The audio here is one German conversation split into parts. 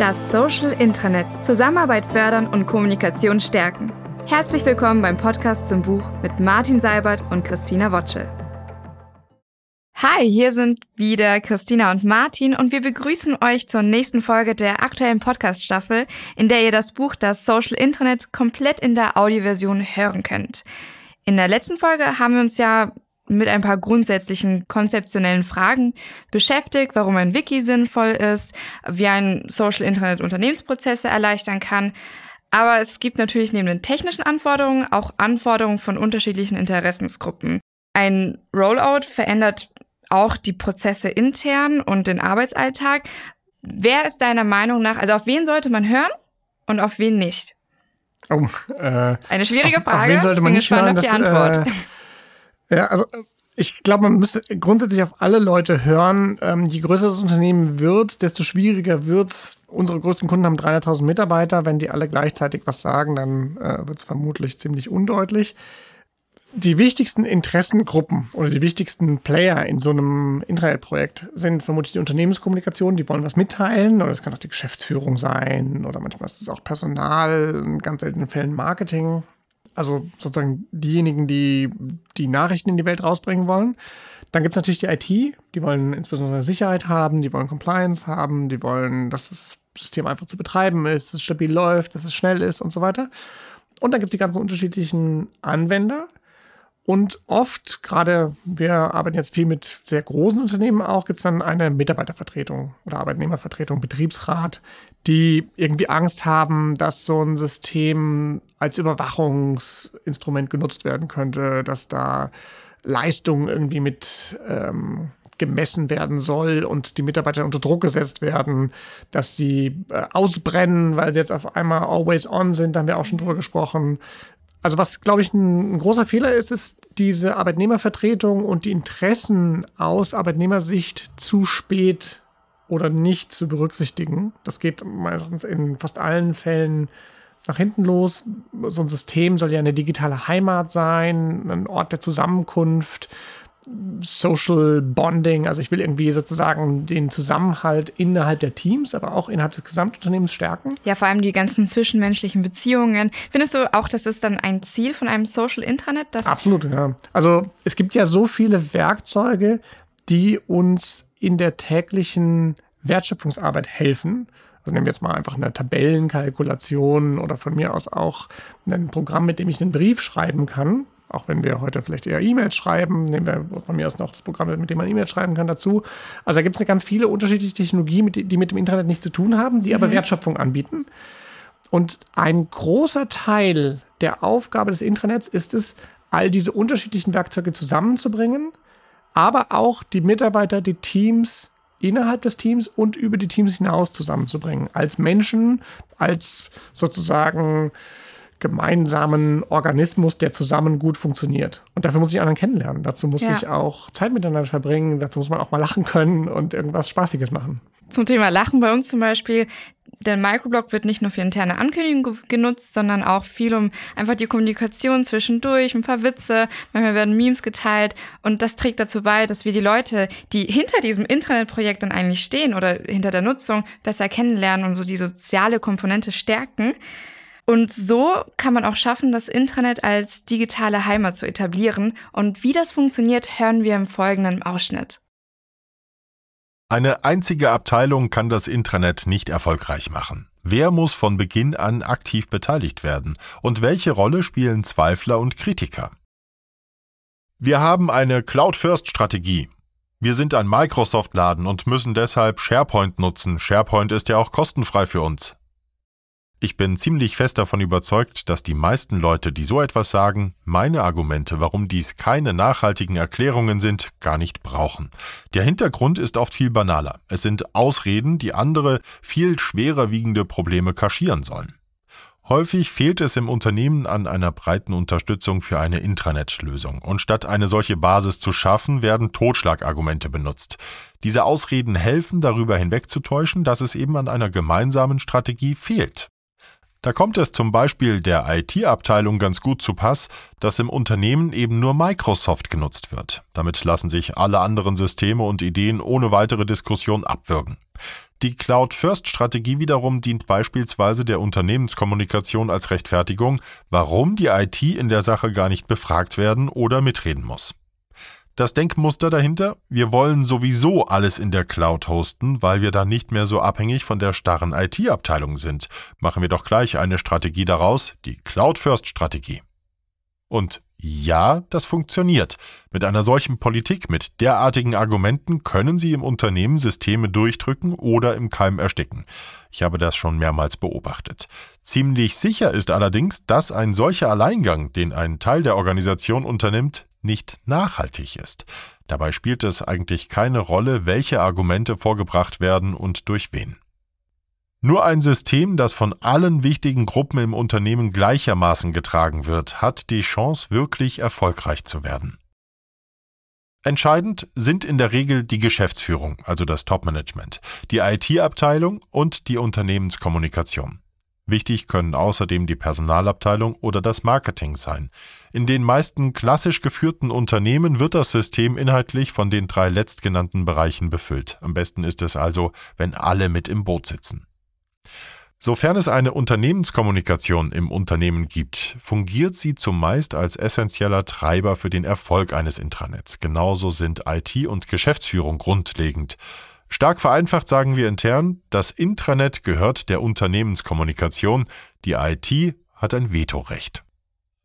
Das Social Intranet. Zusammenarbeit fördern und Kommunikation stärken. Herzlich willkommen beim Podcast zum Buch mit Martin Seibert und Christina Wotschel. Hi, hier sind wieder Christina und Martin und wir begrüßen euch zur nächsten Folge der aktuellen Podcast-Staffel, in der ihr das Buch Das Social Internet komplett in der Audioversion hören könnt. In der letzten Folge haben wir uns ja mit ein paar grundsätzlichen konzeptionellen Fragen beschäftigt, warum ein Wiki sinnvoll ist, wie ein Social Internet Unternehmensprozesse erleichtern kann. Aber es gibt natürlich neben den technischen Anforderungen auch Anforderungen von unterschiedlichen Interessensgruppen. Ein Rollout verändert auch die Prozesse intern und den Arbeitsalltag. Wer ist deiner Meinung nach, also auf wen sollte man hören und auf wen nicht? Oh, äh, Eine schwierige Frage. Auf wen sollte man Bin nicht hören? gespannt auf die Das, Antwort. Äh, ja, also ich glaube, man müsste grundsätzlich auf alle Leute hören. Ähm, je größer das Unternehmen wird, desto schwieriger wird's. Unsere größten Kunden haben 300.000 Mitarbeiter. Wenn die alle gleichzeitig was sagen, dann äh, wird's vermutlich ziemlich undeutlich. Die wichtigsten Interessengruppen oder die wichtigsten Player in so einem Internetprojekt sind vermutlich die Unternehmenskommunikation, die wollen was mitteilen, oder es kann auch die Geschäftsführung sein, oder manchmal ist es auch Personal, in ganz seltenen Fällen Marketing. Also sozusagen diejenigen, die die Nachrichten in die Welt rausbringen wollen. Dann gibt es natürlich die IT, die wollen insbesondere Sicherheit haben, die wollen Compliance haben, die wollen, dass das System einfach zu betreiben ist, dass es stabil läuft, dass es schnell ist und so weiter. Und dann gibt es die ganzen unterschiedlichen Anwender. Und oft, gerade wir arbeiten jetzt viel mit sehr großen Unternehmen auch, gibt es dann eine Mitarbeitervertretung oder Arbeitnehmervertretung, Betriebsrat, die irgendwie Angst haben, dass so ein System als Überwachungsinstrument genutzt werden könnte, dass da Leistung irgendwie mit ähm, gemessen werden soll und die Mitarbeiter unter Druck gesetzt werden, dass sie äh, ausbrennen, weil sie jetzt auf einmal always on sind, da haben wir auch schon drüber gesprochen. Also was, glaube ich, ein, ein, großer Fehler ist, ist diese Arbeitnehmervertretung und die Interessen aus Arbeitnehmersicht zu spät oder nicht zu berücksichtigen. Das geht meistens in fast allen Fällen nach hinten los. So ein System soll ja eine digitale Heimat sein, ein Ort der Zusammenkunft, Social Bonding. Also ich will irgendwie sozusagen den Zusammenhalt innerhalb der Teams, aber auch innerhalb des Gesamtunternehmens stärken. Ja, vor allem die ganzen zwischenmenschlichen Beziehungen. Findest du auch, das ist dann ein Ziel von einem Social Intranet? Das Absolut, ja. Also es gibt ja so viele Werkzeuge, die uns in der täglichen Wertschöpfungsarbeit helfen. Also nehmen wir jetzt mal einfach eine Tabellenkalkulation oder von mir aus auch ein Programm, mit dem ich einen Brief schreiben kann. Auch wenn wir heute vielleicht eher E-Mails schreiben, nehmen wir von mir aus noch das Programm, mit dem man E-Mails schreiben kann, dazu. Also da gibt es ganz viele unterschiedliche Technologien, die mit dem Internet nichts zu tun haben, die aber mhm. Wertschöpfung anbieten. Und ein großer Teil der Aufgabe des Internets ist es, all diese unterschiedlichen Werkzeuge zusammenzubringen, aber auch die Mitarbeiter, die Teams innerhalb des Teams und über die Teams hinaus zusammenzubringen. Als Menschen, als sozusagen gemeinsamen Organismus, der zusammen gut funktioniert. Und dafür muss ich anderen kennenlernen. Dazu muss ja. ich auch Zeit miteinander verbringen. Dazu muss man auch mal lachen können und irgendwas Spaßiges machen. Zum Thema Lachen bei uns zum Beispiel. Der Microblog wird nicht nur für interne Ankündigungen genutzt, sondern auch viel um einfach die Kommunikation zwischendurch, ein paar Witze, manchmal werden Memes geteilt und das trägt dazu bei, dass wir die Leute, die hinter diesem Internetprojekt dann eigentlich stehen oder hinter der Nutzung besser kennenlernen und so die soziale Komponente stärken. Und so kann man auch schaffen, das Intranet als digitale Heimat zu etablieren. Und wie das funktioniert, hören wir im folgenden Ausschnitt. Eine einzige Abteilung kann das Intranet nicht erfolgreich machen. Wer muss von Beginn an aktiv beteiligt werden? Und welche Rolle spielen Zweifler und Kritiker? Wir haben eine Cloud-First-Strategie. Wir sind ein Microsoft-Laden und müssen deshalb SharePoint nutzen. SharePoint ist ja auch kostenfrei für uns. Ich bin ziemlich fest davon überzeugt, dass die meisten Leute, die so etwas sagen, meine Argumente, warum dies keine nachhaltigen Erklärungen sind, gar nicht brauchen. Der Hintergrund ist oft viel banaler. Es sind Ausreden, die andere, viel schwerer wiegende Probleme kaschieren sollen. Häufig fehlt es im Unternehmen an einer breiten Unterstützung für eine Intranet-Lösung. Und statt eine solche Basis zu schaffen, werden Totschlagargumente benutzt. Diese Ausreden helfen, darüber hinwegzutäuschen, dass es eben an einer gemeinsamen Strategie fehlt. Da kommt es zum Beispiel der IT-Abteilung ganz gut zu Pass, dass im Unternehmen eben nur Microsoft genutzt wird. Damit lassen sich alle anderen Systeme und Ideen ohne weitere Diskussion abwürgen. Die Cloud-First-Strategie wiederum dient beispielsweise der Unternehmenskommunikation als Rechtfertigung, warum die IT in der Sache gar nicht befragt werden oder mitreden muss. Das Denkmuster dahinter, wir wollen sowieso alles in der Cloud hosten, weil wir dann nicht mehr so abhängig von der starren IT-Abteilung sind. Machen wir doch gleich eine Strategie daraus, die Cloud-First-Strategie. Und ja, das funktioniert. Mit einer solchen Politik, mit derartigen Argumenten können Sie im Unternehmen Systeme durchdrücken oder im Keim ersticken. Ich habe das schon mehrmals beobachtet. Ziemlich sicher ist allerdings, dass ein solcher Alleingang, den ein Teil der Organisation unternimmt, nicht nachhaltig ist. Dabei spielt es eigentlich keine Rolle, welche Argumente vorgebracht werden und durch wen. Nur ein System, das von allen wichtigen Gruppen im Unternehmen gleichermaßen getragen wird, hat die Chance, wirklich erfolgreich zu werden. Entscheidend sind in der Regel die Geschäftsführung, also das Topmanagement, die IT-Abteilung und die Unternehmenskommunikation. Wichtig können außerdem die Personalabteilung oder das Marketing sein. In den meisten klassisch geführten Unternehmen wird das System inhaltlich von den drei letztgenannten Bereichen befüllt. Am besten ist es also, wenn alle mit im Boot sitzen. Sofern es eine Unternehmenskommunikation im Unternehmen gibt, fungiert sie zumeist als essentieller Treiber für den Erfolg eines Intranets. Genauso sind IT und Geschäftsführung grundlegend. Stark vereinfacht sagen wir intern, das Intranet gehört der Unternehmenskommunikation, die IT hat ein Vetorecht.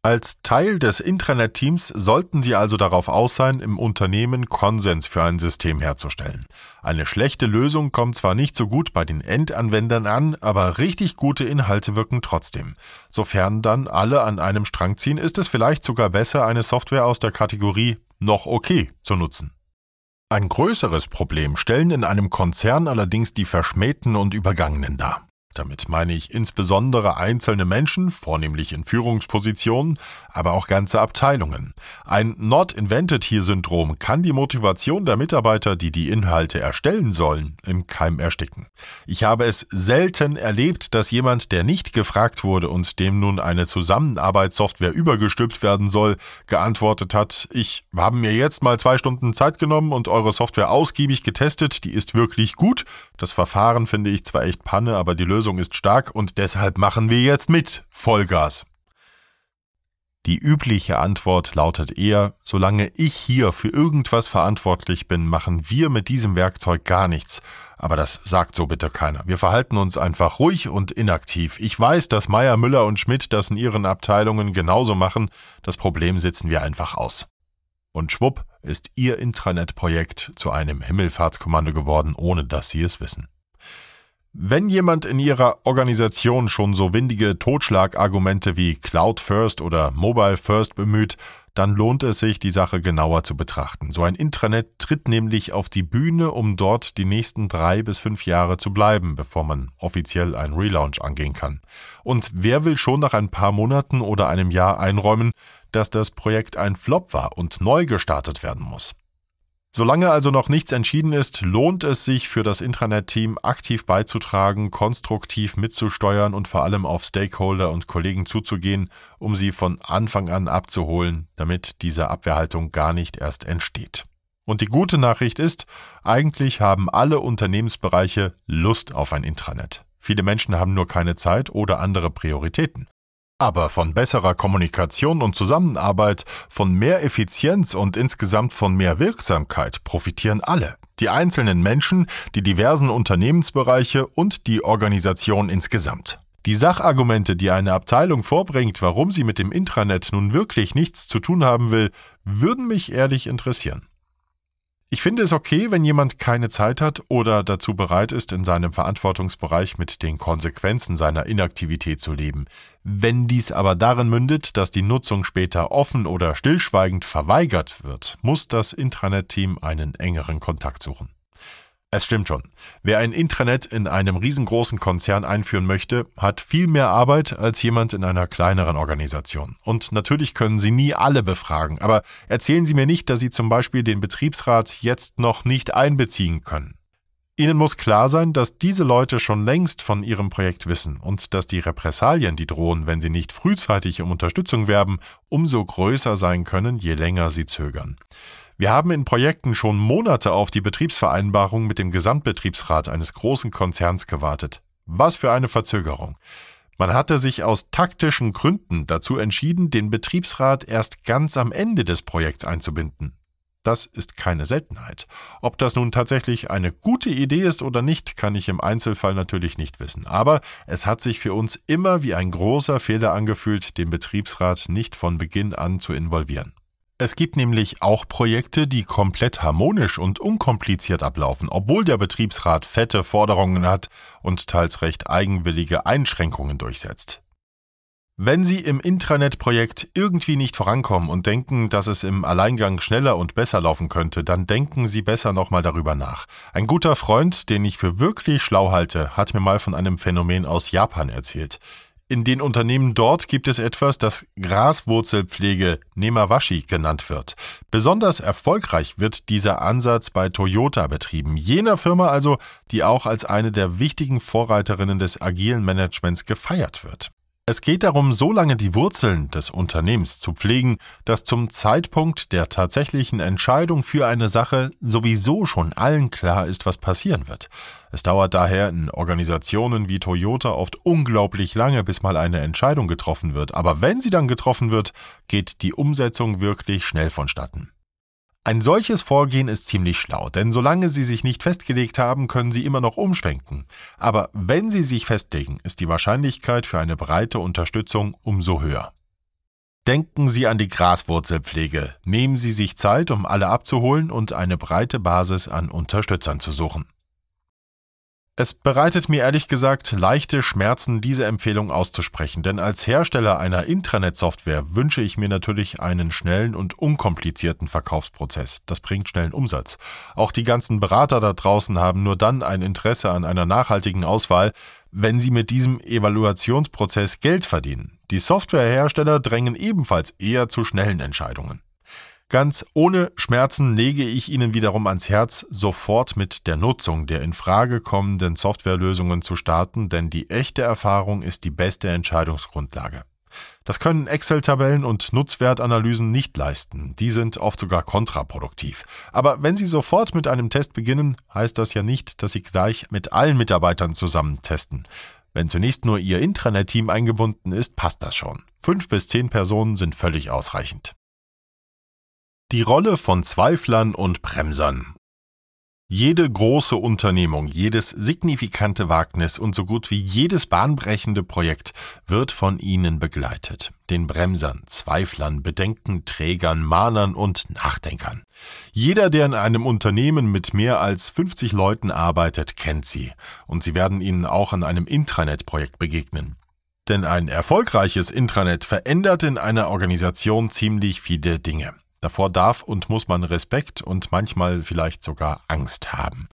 Als Teil des Intranet-Teams sollten Sie also darauf aus sein, im Unternehmen Konsens für ein System herzustellen. Eine schlechte Lösung kommt zwar nicht so gut bei den Endanwendern an, aber richtig gute Inhalte wirken trotzdem. Sofern dann alle an einem Strang ziehen, ist es vielleicht sogar besser, eine Software aus der Kategorie noch okay zu nutzen. Ein größeres Problem stellen in einem Konzern allerdings die Verschmähten und Übergangenen dar. Damit meine ich insbesondere einzelne Menschen, vornehmlich in Führungspositionen, aber auch ganze Abteilungen. Ein Not Invented Here Syndrom kann die Motivation der Mitarbeiter, die die Inhalte erstellen sollen, im Keim ersticken. Ich habe es selten erlebt, dass jemand, der nicht gefragt wurde und dem nun eine Zusammenarbeitssoftware übergestülpt werden soll, geantwortet hat, ich habe mir jetzt mal zwei Stunden Zeit genommen und eure Software ausgiebig getestet, die ist wirklich gut. Das Verfahren finde ich zwar echt Panne, aber die Lösung Lösung ist stark und deshalb machen wir jetzt mit. Vollgas. Die übliche Antwort lautet eher, solange ich hier für irgendwas verantwortlich bin, machen wir mit diesem Werkzeug gar nichts. Aber das sagt so bitte keiner. Wir verhalten uns einfach ruhig und inaktiv. Ich weiß, dass Meier, Müller und Schmidt das in ihren Abteilungen genauso machen. Das Problem sitzen wir einfach aus. Und schwupp ist ihr Intranet-Projekt zu einem Himmelfahrtskommando geworden, ohne dass sie es wissen. Wenn jemand in Ihrer Organisation schon so windige Totschlagargumente wie Cloud First oder Mobile First bemüht, dann lohnt es sich, die Sache genauer zu betrachten. So ein Intranet tritt nämlich auf die Bühne, um dort die nächsten drei bis fünf Jahre zu bleiben, bevor man offiziell einen Relaunch angehen kann. Und wer will schon nach ein paar Monaten oder einem Jahr einräumen, dass das Projekt ein Flop war und neu gestartet werden muss? Solange also noch nichts entschieden ist, lohnt es sich für das Intranet-Team aktiv beizutragen, konstruktiv mitzusteuern und vor allem auf Stakeholder und Kollegen zuzugehen, um sie von Anfang an abzuholen, damit diese Abwehrhaltung gar nicht erst entsteht. Und die gute Nachricht ist, eigentlich haben alle Unternehmensbereiche Lust auf ein Intranet. Viele Menschen haben nur keine Zeit oder andere Prioritäten. Aber von besserer Kommunikation und Zusammenarbeit, von mehr Effizienz und insgesamt von mehr Wirksamkeit profitieren alle. Die einzelnen Menschen, die diversen Unternehmensbereiche und die Organisation insgesamt. Die Sachargumente, die eine Abteilung vorbringt, warum sie mit dem Intranet nun wirklich nichts zu tun haben will, würden mich ehrlich interessieren. Ich finde es okay, wenn jemand keine Zeit hat oder dazu bereit ist, in seinem Verantwortungsbereich mit den Konsequenzen seiner Inaktivität zu leben. Wenn dies aber darin mündet, dass die Nutzung später offen oder stillschweigend verweigert wird, muss das Intranet-Team einen engeren Kontakt suchen. Es stimmt schon. Wer ein Intranet in einem riesengroßen Konzern einführen möchte, hat viel mehr Arbeit als jemand in einer kleineren Organisation. Und natürlich können Sie nie alle befragen, aber erzählen Sie mir nicht, dass Sie zum Beispiel den Betriebsrat jetzt noch nicht einbeziehen können. Ihnen muss klar sein, dass diese Leute schon längst von Ihrem Projekt wissen und dass die Repressalien, die drohen, wenn Sie nicht frühzeitig um Unterstützung werben, umso größer sein können, je länger Sie zögern. Wir haben in Projekten schon Monate auf die Betriebsvereinbarung mit dem Gesamtbetriebsrat eines großen Konzerns gewartet. Was für eine Verzögerung. Man hatte sich aus taktischen Gründen dazu entschieden, den Betriebsrat erst ganz am Ende des Projekts einzubinden. Das ist keine Seltenheit. Ob das nun tatsächlich eine gute Idee ist oder nicht, kann ich im Einzelfall natürlich nicht wissen. Aber es hat sich für uns immer wie ein großer Fehler angefühlt, den Betriebsrat nicht von Beginn an zu involvieren. Es gibt nämlich auch Projekte, die komplett harmonisch und unkompliziert ablaufen, obwohl der Betriebsrat fette Forderungen hat und teils recht eigenwillige Einschränkungen durchsetzt. Wenn Sie im Intranet-Projekt irgendwie nicht vorankommen und denken, dass es im Alleingang schneller und besser laufen könnte, dann denken Sie besser nochmal darüber nach. Ein guter Freund, den ich für wirklich schlau halte, hat mir mal von einem Phänomen aus Japan erzählt. In den Unternehmen dort gibt es etwas, das Graswurzelpflege Nemawashi genannt wird. Besonders erfolgreich wird dieser Ansatz bei Toyota betrieben, jener Firma also, die auch als eine der wichtigen Vorreiterinnen des agilen Managements gefeiert wird. Es geht darum, so lange die Wurzeln des Unternehmens zu pflegen, dass zum Zeitpunkt der tatsächlichen Entscheidung für eine Sache sowieso schon allen klar ist, was passieren wird. Es dauert daher in Organisationen wie Toyota oft unglaublich lange, bis mal eine Entscheidung getroffen wird, aber wenn sie dann getroffen wird, geht die Umsetzung wirklich schnell vonstatten. Ein solches Vorgehen ist ziemlich schlau, denn solange Sie sich nicht festgelegt haben, können Sie immer noch umschwenken. Aber wenn Sie sich festlegen, ist die Wahrscheinlichkeit für eine breite Unterstützung umso höher. Denken Sie an die Graswurzelpflege. Nehmen Sie sich Zeit, um alle abzuholen und eine breite Basis an Unterstützern zu suchen. Es bereitet mir ehrlich gesagt leichte Schmerzen, diese Empfehlung auszusprechen, denn als Hersteller einer Intranet-Software wünsche ich mir natürlich einen schnellen und unkomplizierten Verkaufsprozess. Das bringt schnellen Umsatz. Auch die ganzen Berater da draußen haben nur dann ein Interesse an einer nachhaltigen Auswahl, wenn sie mit diesem Evaluationsprozess Geld verdienen. Die Softwarehersteller drängen ebenfalls eher zu schnellen Entscheidungen. Ganz ohne Schmerzen lege ich Ihnen wiederum ans Herz, sofort mit der Nutzung der in Frage kommenden Softwarelösungen zu starten, denn die echte Erfahrung ist die beste Entscheidungsgrundlage. Das können Excel-Tabellen und Nutzwertanalysen nicht leisten. Die sind oft sogar kontraproduktiv. Aber wenn Sie sofort mit einem Test beginnen, heißt das ja nicht, dass Sie gleich mit allen Mitarbeitern zusammen testen. Wenn zunächst nur Ihr Intranet-Team eingebunden ist, passt das schon. Fünf bis zehn Personen sind völlig ausreichend. Die Rolle von Zweiflern und Bremsern. Jede große Unternehmung, jedes signifikante Wagnis und so gut wie jedes bahnbrechende Projekt wird von ihnen begleitet. Den Bremsern, Zweiflern, Bedenkenträgern, Mahnern und Nachdenkern. Jeder, der in einem Unternehmen mit mehr als 50 Leuten arbeitet, kennt sie. Und sie werden ihnen auch an einem Intranet-Projekt begegnen. Denn ein erfolgreiches Intranet verändert in einer Organisation ziemlich viele Dinge. Davor darf und muss man Respekt und manchmal vielleicht sogar Angst haben.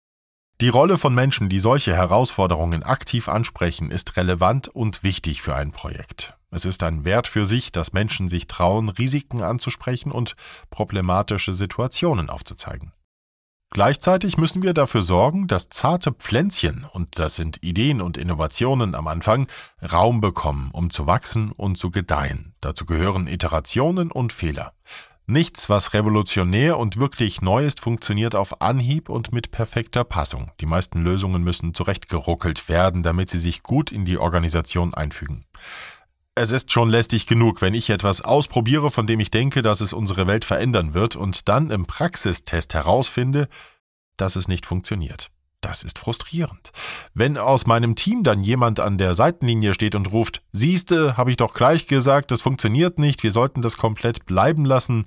Die Rolle von Menschen, die solche Herausforderungen aktiv ansprechen, ist relevant und wichtig für ein Projekt. Es ist ein Wert für sich, dass Menschen sich trauen, Risiken anzusprechen und problematische Situationen aufzuzeigen. Gleichzeitig müssen wir dafür sorgen, dass zarte Pflänzchen, und das sind Ideen und Innovationen am Anfang, Raum bekommen, um zu wachsen und zu gedeihen. Dazu gehören Iterationen und Fehler. Nichts, was revolutionär und wirklich neu ist, funktioniert auf Anhieb und mit perfekter Passung. Die meisten Lösungen müssen zurechtgeruckelt werden, damit sie sich gut in die Organisation einfügen. Es ist schon lästig genug, wenn ich etwas ausprobiere, von dem ich denke, dass es unsere Welt verändern wird und dann im Praxistest herausfinde, dass es nicht funktioniert. Das ist frustrierend. Wenn aus meinem Team dann jemand an der Seitenlinie steht und ruft, siehste, habe ich doch gleich gesagt, das funktioniert nicht, wir sollten das komplett bleiben lassen,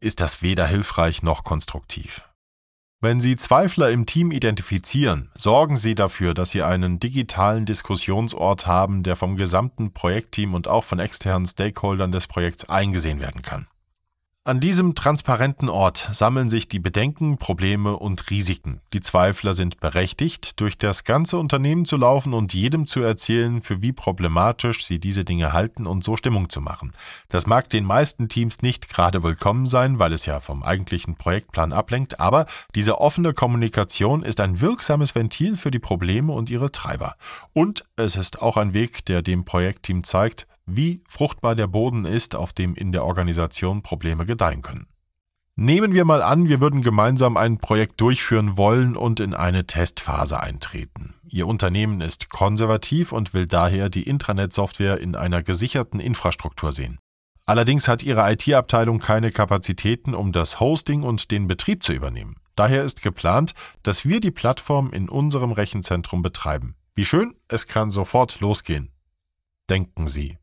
ist das weder hilfreich noch konstruktiv. Wenn Sie Zweifler im Team identifizieren, sorgen Sie dafür, dass Sie einen digitalen Diskussionsort haben, der vom gesamten Projektteam und auch von externen Stakeholdern des Projekts eingesehen werden kann. An diesem transparenten Ort sammeln sich die Bedenken, Probleme und Risiken. Die Zweifler sind berechtigt, durch das ganze Unternehmen zu laufen und jedem zu erzählen, für wie problematisch sie diese Dinge halten und so Stimmung zu machen. Das mag den meisten Teams nicht gerade willkommen sein, weil es ja vom eigentlichen Projektplan ablenkt, aber diese offene Kommunikation ist ein wirksames Ventil für die Probleme und ihre Treiber. Und es ist auch ein Weg, der dem Projektteam zeigt, wie fruchtbar der Boden ist, auf dem in der Organisation Probleme gedeihen können. Nehmen wir mal an, wir würden gemeinsam ein Projekt durchführen wollen und in eine Testphase eintreten. Ihr Unternehmen ist konservativ und will daher die Intranet-Software in einer gesicherten Infrastruktur sehen. Allerdings hat Ihre IT-Abteilung keine Kapazitäten, um das Hosting und den Betrieb zu übernehmen. Daher ist geplant, dass wir die Plattform in unserem Rechenzentrum betreiben. Wie schön, es kann sofort losgehen. Denken Sie.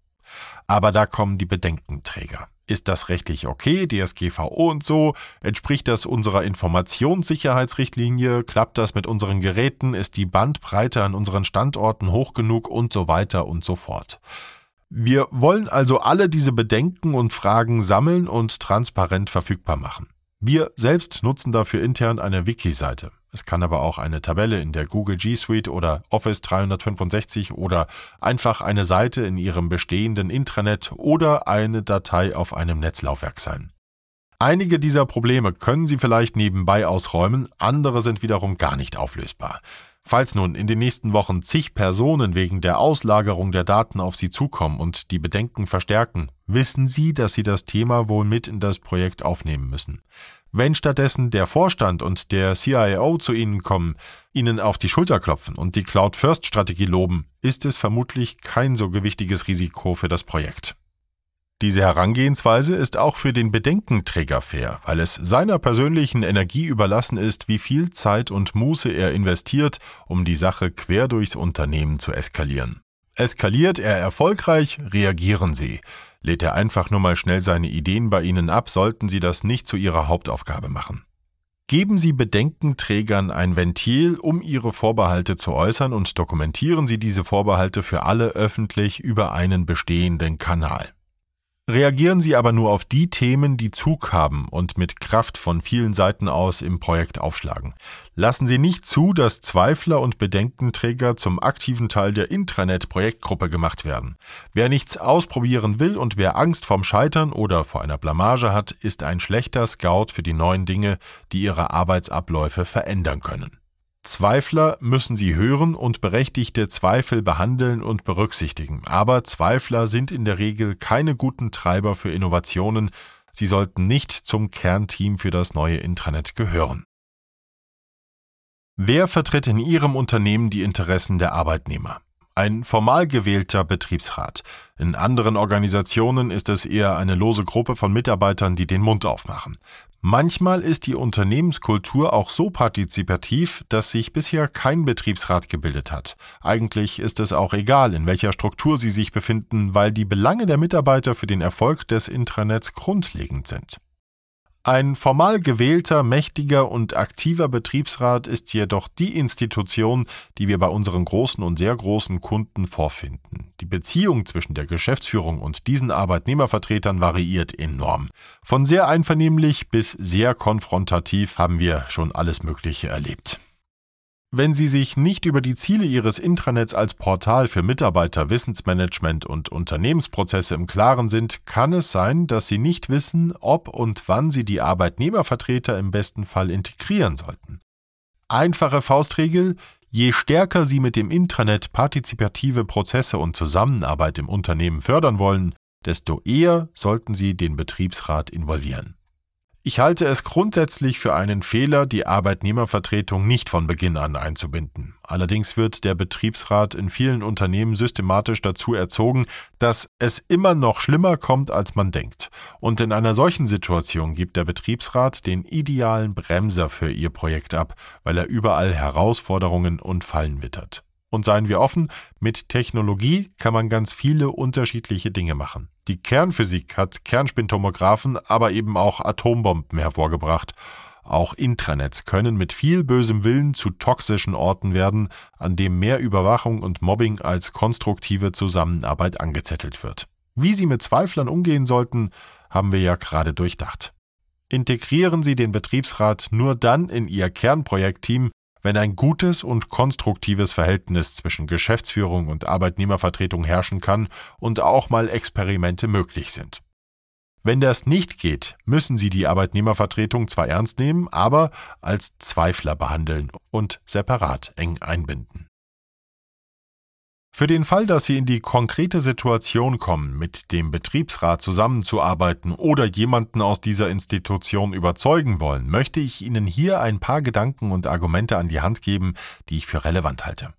Aber da kommen die Bedenkenträger. Ist das rechtlich okay, DSGVO und so? Entspricht das unserer Informationssicherheitsrichtlinie? Klappt das mit unseren Geräten? Ist die Bandbreite an unseren Standorten hoch genug und so weiter und so fort? Wir wollen also alle diese Bedenken und Fragen sammeln und transparent verfügbar machen. Wir selbst nutzen dafür intern eine Wiki-Seite. Es kann aber auch eine Tabelle in der Google G Suite oder Office 365 oder einfach eine Seite in Ihrem bestehenden Intranet oder eine Datei auf einem Netzlaufwerk sein. Einige dieser Probleme können Sie vielleicht nebenbei ausräumen, andere sind wiederum gar nicht auflösbar. Falls nun in den nächsten Wochen zig Personen wegen der Auslagerung der Daten auf Sie zukommen und die Bedenken verstärken, wissen Sie, dass Sie das Thema wohl mit in das Projekt aufnehmen müssen. Wenn stattdessen der Vorstand und der CIO zu Ihnen kommen, Ihnen auf die Schulter klopfen und die Cloud-First-Strategie loben, ist es vermutlich kein so gewichtiges Risiko für das Projekt. Diese Herangehensweise ist auch für den Bedenkenträger fair, weil es seiner persönlichen Energie überlassen ist, wie viel Zeit und Muße er investiert, um die Sache quer durchs Unternehmen zu eskalieren. Eskaliert er erfolgreich, reagieren Sie. Lädt er einfach nur mal schnell seine Ideen bei Ihnen ab, sollten Sie das nicht zu Ihrer Hauptaufgabe machen. Geben Sie Bedenkenträgern ein Ventil, um Ihre Vorbehalte zu äußern und dokumentieren Sie diese Vorbehalte für alle öffentlich über einen bestehenden Kanal. Reagieren Sie aber nur auf die Themen, die Zug haben und mit Kraft von vielen Seiten aus im Projekt aufschlagen. Lassen Sie nicht zu, dass Zweifler und Bedenkenträger zum aktiven Teil der Intranet-Projektgruppe gemacht werden. Wer nichts ausprobieren will und wer Angst vorm Scheitern oder vor einer Blamage hat, ist ein schlechter Scout für die neuen Dinge, die ihre Arbeitsabläufe verändern können. Zweifler müssen Sie hören und berechtigte Zweifel behandeln und berücksichtigen. Aber Zweifler sind in der Regel keine guten Treiber für Innovationen. Sie sollten nicht zum Kernteam für das neue Intranet gehören. Wer vertritt in Ihrem Unternehmen die Interessen der Arbeitnehmer? Ein formal gewählter Betriebsrat. In anderen Organisationen ist es eher eine lose Gruppe von Mitarbeitern, die den Mund aufmachen. Manchmal ist die Unternehmenskultur auch so partizipativ, dass sich bisher kein Betriebsrat gebildet hat. Eigentlich ist es auch egal, in welcher Struktur sie sich befinden, weil die Belange der Mitarbeiter für den Erfolg des Intranets grundlegend sind. Ein formal gewählter, mächtiger und aktiver Betriebsrat ist jedoch die Institution, die wir bei unseren großen und sehr großen Kunden vorfinden. Die Beziehung zwischen der Geschäftsführung und diesen Arbeitnehmervertretern variiert enorm. Von sehr einvernehmlich bis sehr konfrontativ haben wir schon alles Mögliche erlebt. Wenn Sie sich nicht über die Ziele Ihres Intranets als Portal für Mitarbeiter, Wissensmanagement und Unternehmensprozesse im Klaren sind, kann es sein, dass Sie nicht wissen, ob und wann Sie die Arbeitnehmervertreter im besten Fall integrieren sollten. Einfache Faustregel, je stärker Sie mit dem Intranet partizipative Prozesse und Zusammenarbeit im Unternehmen fördern wollen, desto eher sollten Sie den Betriebsrat involvieren. Ich halte es grundsätzlich für einen Fehler, die Arbeitnehmervertretung nicht von Beginn an einzubinden. Allerdings wird der Betriebsrat in vielen Unternehmen systematisch dazu erzogen, dass es immer noch schlimmer kommt, als man denkt. Und in einer solchen Situation gibt der Betriebsrat den idealen Bremser für ihr Projekt ab, weil er überall Herausforderungen und Fallen wittert. Und seien wir offen, mit Technologie kann man ganz viele unterschiedliche Dinge machen. Die Kernphysik hat Kernspintomographen, aber eben auch Atombomben hervorgebracht. Auch Intranets können mit viel bösem Willen zu toxischen Orten werden, an dem mehr Überwachung und Mobbing als konstruktive Zusammenarbeit angezettelt wird. Wie Sie mit Zweiflern umgehen sollten, haben wir ja gerade durchdacht. Integrieren Sie den Betriebsrat nur dann in Ihr Kernprojektteam, wenn ein gutes und konstruktives Verhältnis zwischen Geschäftsführung und Arbeitnehmervertretung herrschen kann und auch mal Experimente möglich sind. Wenn das nicht geht, müssen Sie die Arbeitnehmervertretung zwar ernst nehmen, aber als Zweifler behandeln und separat eng einbinden. Für den Fall, dass Sie in die konkrete Situation kommen, mit dem Betriebsrat zusammenzuarbeiten oder jemanden aus dieser Institution überzeugen wollen, möchte ich Ihnen hier ein paar Gedanken und Argumente an die Hand geben, die ich für relevant halte.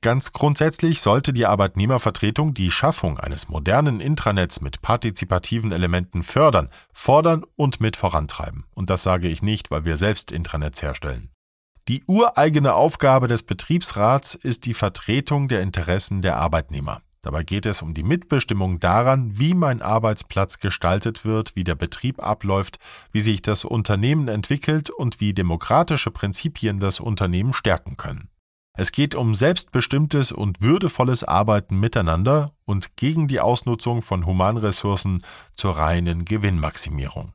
Ganz grundsätzlich sollte die Arbeitnehmervertretung die Schaffung eines modernen Intranets mit partizipativen Elementen fördern, fordern und mit vorantreiben. Und das sage ich nicht, weil wir selbst Intranets herstellen. Die ureigene Aufgabe des Betriebsrats ist die Vertretung der Interessen der Arbeitnehmer. Dabei geht es um die Mitbestimmung daran, wie mein Arbeitsplatz gestaltet wird, wie der Betrieb abläuft, wie sich das Unternehmen entwickelt und wie demokratische Prinzipien das Unternehmen stärken können. Es geht um selbstbestimmtes und würdevolles Arbeiten miteinander und gegen die Ausnutzung von Humanressourcen zur reinen Gewinnmaximierung.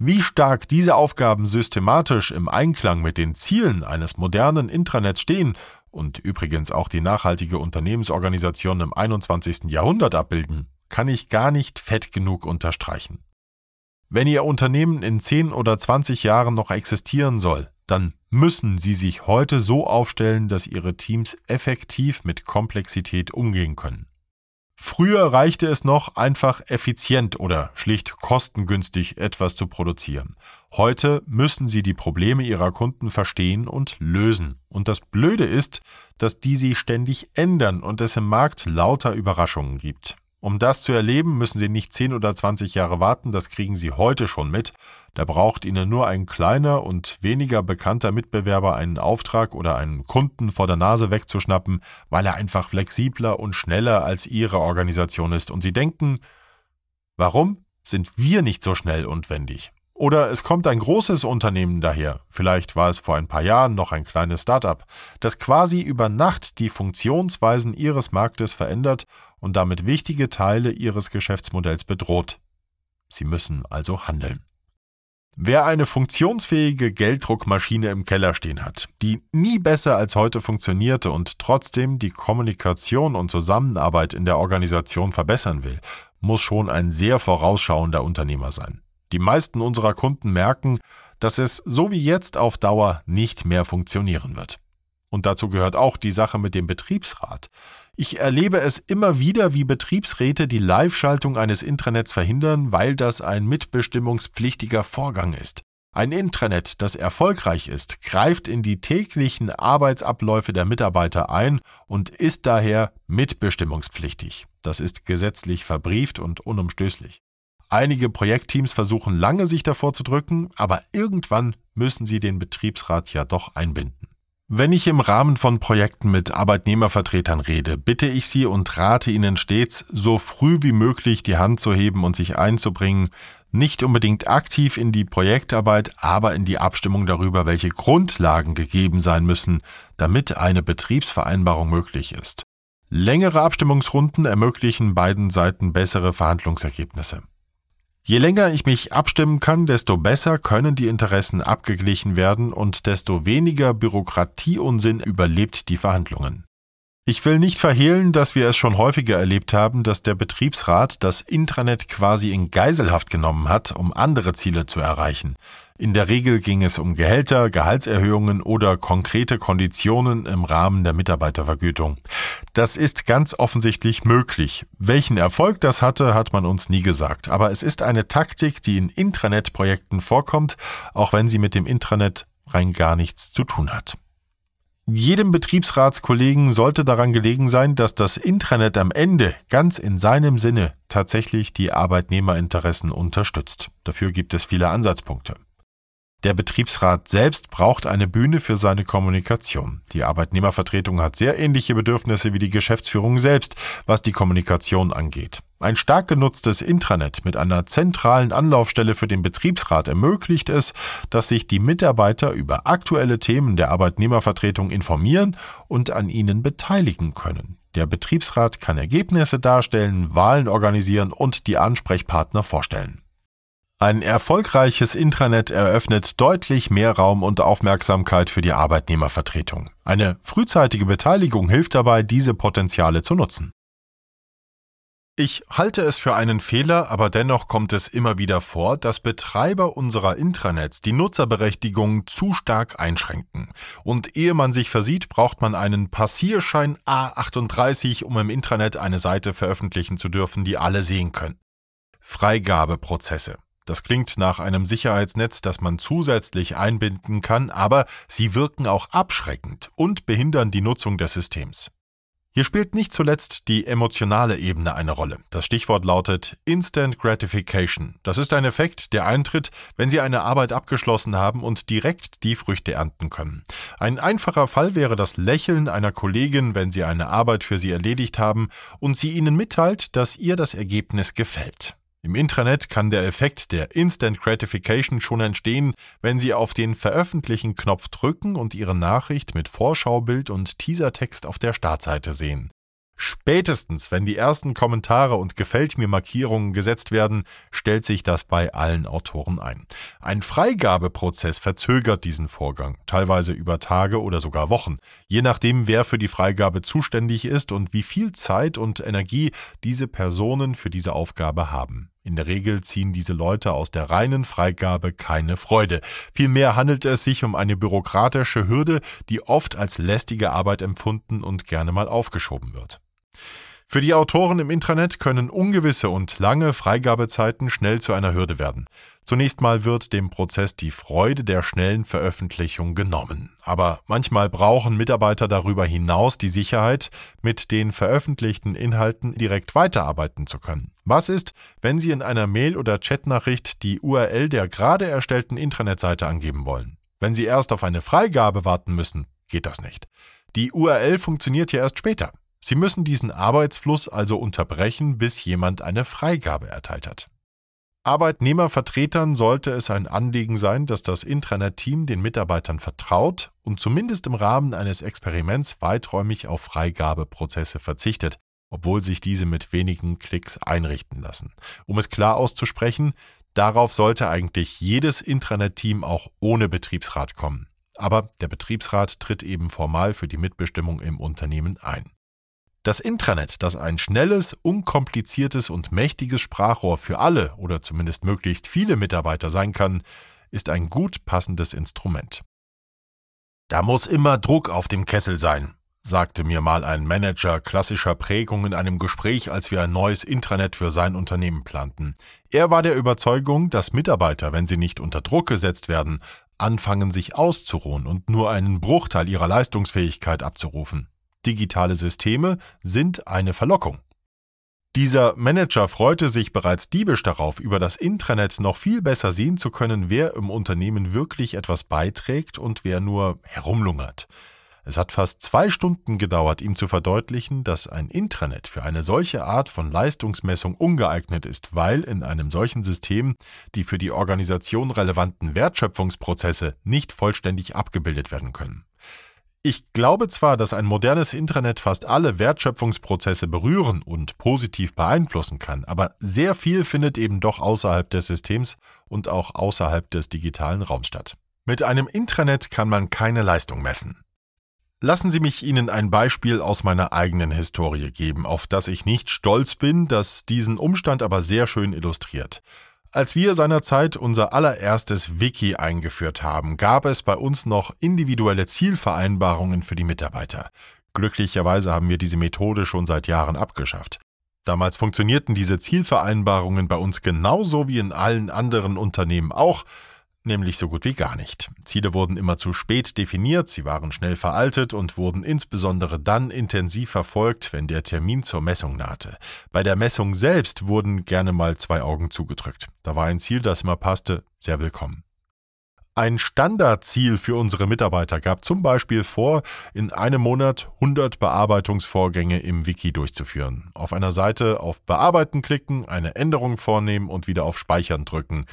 Wie stark diese Aufgaben systematisch im Einklang mit den Zielen eines modernen Intranets stehen und übrigens auch die nachhaltige Unternehmensorganisation im 21. Jahrhundert abbilden, kann ich gar nicht fett genug unterstreichen. Wenn Ihr Unternehmen in 10 oder 20 Jahren noch existieren soll, dann müssen Sie sich heute so aufstellen, dass Ihre Teams effektiv mit Komplexität umgehen können. Früher reichte es noch, einfach effizient oder schlicht kostengünstig etwas zu produzieren. Heute müssen sie die Probleme ihrer Kunden verstehen und lösen. Und das Blöde ist, dass die sich ständig ändern und es im Markt lauter Überraschungen gibt. Um das zu erleben, müssen Sie nicht 10 oder 20 Jahre warten, das kriegen Sie heute schon mit. Da braucht Ihnen nur ein kleiner und weniger bekannter Mitbewerber einen Auftrag oder einen Kunden vor der Nase wegzuschnappen, weil er einfach flexibler und schneller als Ihre Organisation ist. Und Sie denken, warum sind wir nicht so schnell und wendig? Oder es kommt ein großes Unternehmen daher, vielleicht war es vor ein paar Jahren noch ein kleines Startup, das quasi über Nacht die Funktionsweisen ihres Marktes verändert und damit wichtige Teile ihres Geschäftsmodells bedroht. Sie müssen also handeln. Wer eine funktionsfähige Gelddruckmaschine im Keller stehen hat, die nie besser als heute funktionierte und trotzdem die Kommunikation und Zusammenarbeit in der Organisation verbessern will, muss schon ein sehr vorausschauender Unternehmer sein. Die meisten unserer Kunden merken, dass es so wie jetzt auf Dauer nicht mehr funktionieren wird. Und dazu gehört auch die Sache mit dem Betriebsrat. Ich erlebe es immer wieder, wie Betriebsräte die Live-Schaltung eines Intranets verhindern, weil das ein mitbestimmungspflichtiger Vorgang ist. Ein Intranet, das erfolgreich ist, greift in die täglichen Arbeitsabläufe der Mitarbeiter ein und ist daher mitbestimmungspflichtig. Das ist gesetzlich verbrieft und unumstößlich. Einige Projektteams versuchen lange sich davor zu drücken, aber irgendwann müssen sie den Betriebsrat ja doch einbinden. Wenn ich im Rahmen von Projekten mit Arbeitnehmervertretern rede, bitte ich Sie und rate Ihnen stets, so früh wie möglich die Hand zu heben und sich einzubringen, nicht unbedingt aktiv in die Projektarbeit, aber in die Abstimmung darüber, welche Grundlagen gegeben sein müssen, damit eine Betriebsvereinbarung möglich ist. Längere Abstimmungsrunden ermöglichen beiden Seiten bessere Verhandlungsergebnisse. Je länger ich mich abstimmen kann, desto besser können die Interessen abgeglichen werden und desto weniger Bürokratieunsinn überlebt die Verhandlungen. Ich will nicht verhehlen, dass wir es schon häufiger erlebt haben, dass der Betriebsrat das Intranet quasi in Geiselhaft genommen hat, um andere Ziele zu erreichen. In der Regel ging es um Gehälter, Gehaltserhöhungen oder konkrete Konditionen im Rahmen der Mitarbeitervergütung. Das ist ganz offensichtlich möglich. Welchen Erfolg das hatte, hat man uns nie gesagt. Aber es ist eine Taktik, die in Intranet-Projekten vorkommt, auch wenn sie mit dem Intranet rein gar nichts zu tun hat. Jedem Betriebsratskollegen sollte daran gelegen sein, dass das Intranet am Ende ganz in seinem Sinne tatsächlich die Arbeitnehmerinteressen unterstützt. Dafür gibt es viele Ansatzpunkte. Der Betriebsrat selbst braucht eine Bühne für seine Kommunikation. Die Arbeitnehmervertretung hat sehr ähnliche Bedürfnisse wie die Geschäftsführung selbst, was die Kommunikation angeht. Ein stark genutztes Intranet mit einer zentralen Anlaufstelle für den Betriebsrat ermöglicht es, dass sich die Mitarbeiter über aktuelle Themen der Arbeitnehmervertretung informieren und an ihnen beteiligen können. Der Betriebsrat kann Ergebnisse darstellen, Wahlen organisieren und die Ansprechpartner vorstellen. Ein erfolgreiches Intranet eröffnet deutlich mehr Raum und Aufmerksamkeit für die Arbeitnehmervertretung. Eine frühzeitige Beteiligung hilft dabei, diese Potenziale zu nutzen. Ich halte es für einen Fehler, aber dennoch kommt es immer wieder vor, dass Betreiber unserer Intranets die Nutzerberechtigung zu stark einschränken. Und ehe man sich versieht, braucht man einen Passierschein A38, um im Intranet eine Seite veröffentlichen zu dürfen, die alle sehen können. Freigabeprozesse. Das klingt nach einem Sicherheitsnetz, das man zusätzlich einbinden kann, aber sie wirken auch abschreckend und behindern die Nutzung des Systems. Hier spielt nicht zuletzt die emotionale Ebene eine Rolle. Das Stichwort lautet Instant Gratification. Das ist ein Effekt, der eintritt, wenn Sie eine Arbeit abgeschlossen haben und direkt die Früchte ernten können. Ein einfacher Fall wäre das Lächeln einer Kollegin, wenn Sie eine Arbeit für Sie erledigt haben und sie Ihnen mitteilt, dass ihr das Ergebnis gefällt. Im Intranet kann der Effekt der Instant Gratification schon entstehen, wenn Sie auf den Veröffentlichen-Knopf drücken und Ihre Nachricht mit Vorschaubild und Teasertext auf der Startseite sehen. Spätestens, wenn die ersten Kommentare und Gefällt mir Markierungen gesetzt werden, stellt sich das bei allen Autoren ein. Ein Freigabeprozess verzögert diesen Vorgang, teilweise über Tage oder sogar Wochen, je nachdem, wer für die Freigabe zuständig ist und wie viel Zeit und Energie diese Personen für diese Aufgabe haben. In der Regel ziehen diese Leute aus der reinen Freigabe keine Freude. Vielmehr handelt es sich um eine bürokratische Hürde, die oft als lästige Arbeit empfunden und gerne mal aufgeschoben wird. Für die Autoren im Intranet können ungewisse und lange Freigabezeiten schnell zu einer Hürde werden. Zunächst mal wird dem Prozess die Freude der schnellen Veröffentlichung genommen. Aber manchmal brauchen Mitarbeiter darüber hinaus die Sicherheit, mit den veröffentlichten Inhalten direkt weiterarbeiten zu können. Was ist, wenn Sie in einer Mail- oder Chatnachricht die URL der gerade erstellten Intranetseite angeben wollen? Wenn Sie erst auf eine Freigabe warten müssen, geht das nicht. Die URL funktioniert ja erst später. Sie müssen diesen Arbeitsfluss also unterbrechen, bis jemand eine Freigabe erteilt hat. Arbeitnehmervertretern sollte es ein Anliegen sein, dass das Intranet-Team den Mitarbeitern vertraut und zumindest im Rahmen eines Experiments weiträumig auf Freigabeprozesse verzichtet, obwohl sich diese mit wenigen Klicks einrichten lassen. Um es klar auszusprechen, darauf sollte eigentlich jedes Intranet-Team auch ohne Betriebsrat kommen. Aber der Betriebsrat tritt eben formal für die Mitbestimmung im Unternehmen ein. Das Intranet, das ein schnelles, unkompliziertes und mächtiges Sprachrohr für alle oder zumindest möglichst viele Mitarbeiter sein kann, ist ein gut passendes Instrument. Da muss immer Druck auf dem Kessel sein, sagte mir mal ein Manager klassischer Prägung in einem Gespräch, als wir ein neues Intranet für sein Unternehmen planten. Er war der Überzeugung, dass Mitarbeiter, wenn sie nicht unter Druck gesetzt werden, anfangen sich auszuruhen und nur einen Bruchteil ihrer Leistungsfähigkeit abzurufen digitale Systeme sind eine Verlockung. Dieser Manager freute sich bereits diebisch darauf, über das Intranet noch viel besser sehen zu können, wer im Unternehmen wirklich etwas beiträgt und wer nur herumlungert. Es hat fast zwei Stunden gedauert, ihm zu verdeutlichen, dass ein Intranet für eine solche Art von Leistungsmessung ungeeignet ist, weil in einem solchen System die für die Organisation relevanten Wertschöpfungsprozesse nicht vollständig abgebildet werden können. Ich glaube zwar, dass ein modernes Intranet fast alle Wertschöpfungsprozesse berühren und positiv beeinflussen kann, aber sehr viel findet eben doch außerhalb des Systems und auch außerhalb des digitalen Raums statt. Mit einem Intranet kann man keine Leistung messen. Lassen Sie mich Ihnen ein Beispiel aus meiner eigenen Historie geben, auf das ich nicht stolz bin, das diesen Umstand aber sehr schön illustriert. Als wir seinerzeit unser allererstes Wiki eingeführt haben, gab es bei uns noch individuelle Zielvereinbarungen für die Mitarbeiter. Glücklicherweise haben wir diese Methode schon seit Jahren abgeschafft. Damals funktionierten diese Zielvereinbarungen bei uns genauso wie in allen anderen Unternehmen auch, nämlich so gut wie gar nicht. Ziele wurden immer zu spät definiert, sie waren schnell veraltet und wurden insbesondere dann intensiv verfolgt, wenn der Termin zur Messung nahte. Bei der Messung selbst wurden gerne mal zwei Augen zugedrückt. Da war ein Ziel, das immer passte, sehr willkommen. Ein Standardziel für unsere Mitarbeiter gab zum Beispiel vor, in einem Monat 100 Bearbeitungsvorgänge im Wiki durchzuführen. Auf einer Seite auf Bearbeiten klicken, eine Änderung vornehmen und wieder auf Speichern drücken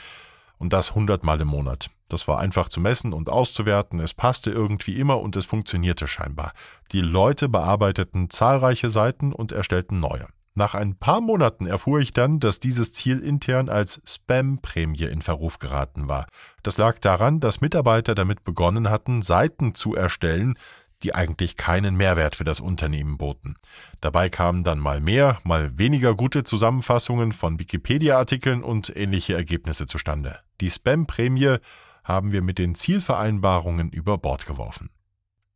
und das hundertmal im Monat. Das war einfach zu messen und auszuwerten, es passte irgendwie immer und es funktionierte scheinbar. Die Leute bearbeiteten zahlreiche Seiten und erstellten neue. Nach ein paar Monaten erfuhr ich dann, dass dieses Ziel intern als Spam-Prämie in Verruf geraten war. Das lag daran, dass Mitarbeiter damit begonnen hatten, Seiten zu erstellen, die eigentlich keinen Mehrwert für das Unternehmen boten. Dabei kamen dann mal mehr, mal weniger gute Zusammenfassungen von Wikipedia-Artikeln und ähnliche Ergebnisse zustande. Die Spam-Prämie haben wir mit den Zielvereinbarungen über Bord geworfen.